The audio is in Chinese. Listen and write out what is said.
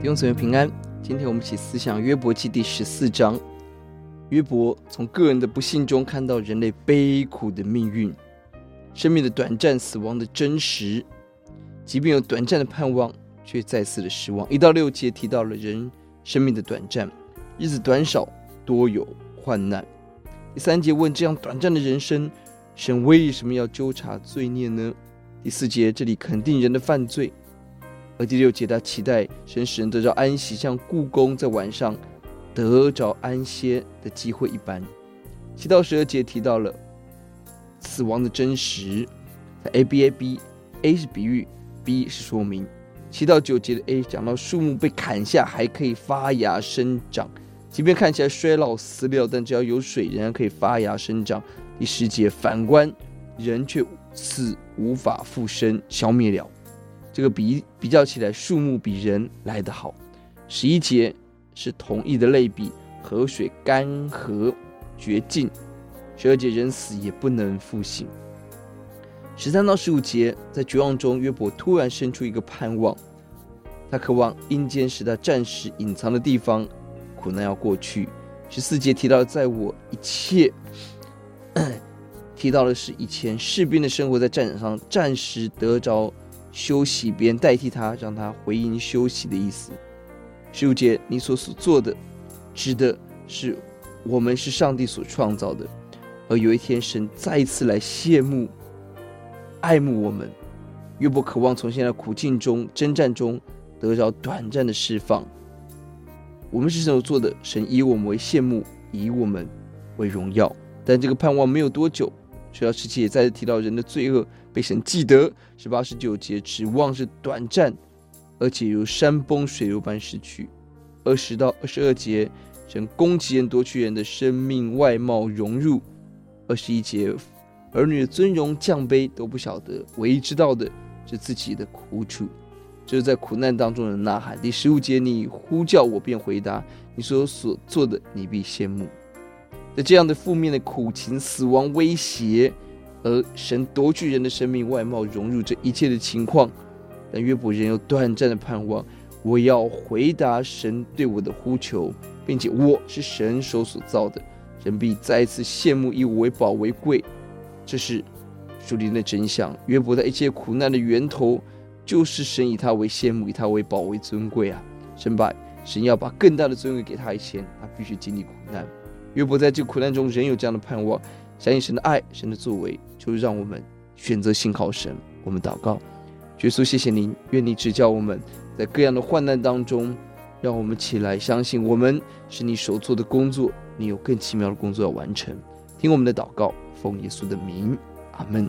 弟兄姊妹平安。今天我们一起思想约伯记第十四章。约伯从个人的不幸中看到人类悲苦的命运，生命的短暂，死亡的真实。即便有短暂的盼望，却再次的失望。一到六节提到了人生命的短暂，日子短少，多有患难。第三节问：这样短暂的人生，神为什么要纠察罪孽呢？第四节这里肯定人的犯罪。而第六节，他期待神使人得着安息，像故宫在晚上得着安歇的机会一般。七到十二节提到了死亡的真实，在 A B A B，A 是比喻，B 是说明。七到九节的 A 讲到树木被砍下还可以发芽生长，即便看起来衰老死了，但只要有水，仍然可以发芽生长。第十节反观人却死无法复生，消灭了。这个比比较起来，树木比人来得好。十一节是同一的类比，河水干涸绝境。十二节人死也不能复醒。十三到十五节在绝望中，约伯突然生出一个盼望，他渴望阴间使他暂时隐藏的地方，苦难要过去。十四节提到，在我一切，提到的是以前士兵的生活在战场上暂时得着。休息，别人代替他，让他回应休息的意思。十五节，你所所做的，指的是我们是上帝所创造的，而有一天神再一次来羡慕、爱慕我们。约伯渴望从现在苦境中、征战中得着短暂的释放。我们是神所做的，神以我们为羡慕，以我们为荣耀。但这个盼望没有多久。十到十七也再次提到人的罪恶被神记得。十八、十九节指望是短暂，而且如山崩水流般逝去。二十到二十二节，神攻击人夺去人的生命、外貌、融入。二十一节，儿女的尊荣降卑都不晓得，唯一知道的是自己的苦楚，这、是在苦难当中的呐喊。第十五节，你呼叫我便回答，你所所做的，你必羡慕。在这样的负面的苦情、死亡威胁，而神夺去人的生命、外貌、融入这一切的情况，但约伯仍有短暂的盼望。我要回答神对我的呼求，并且我是神手所造的，人必再一次羡慕，以我为宝为贵。这是属灵的真相。约伯在一切苦难的源头，就是神以他为羡慕，以他为宝为尊贵啊！神把神要把更大的尊贵给他以前，他必须经历苦难。约伯在这苦难中仍有这样的盼望，相信神的爱，神的作为，就是让我们选择信靠神。我们祷告，耶稣，谢谢您，愿你指教我们在各样的患难当中，让我们起来相信，我们是你手做的工作，你有更奇妙的工作要完成。听我们的祷告，奉耶稣的名，阿门。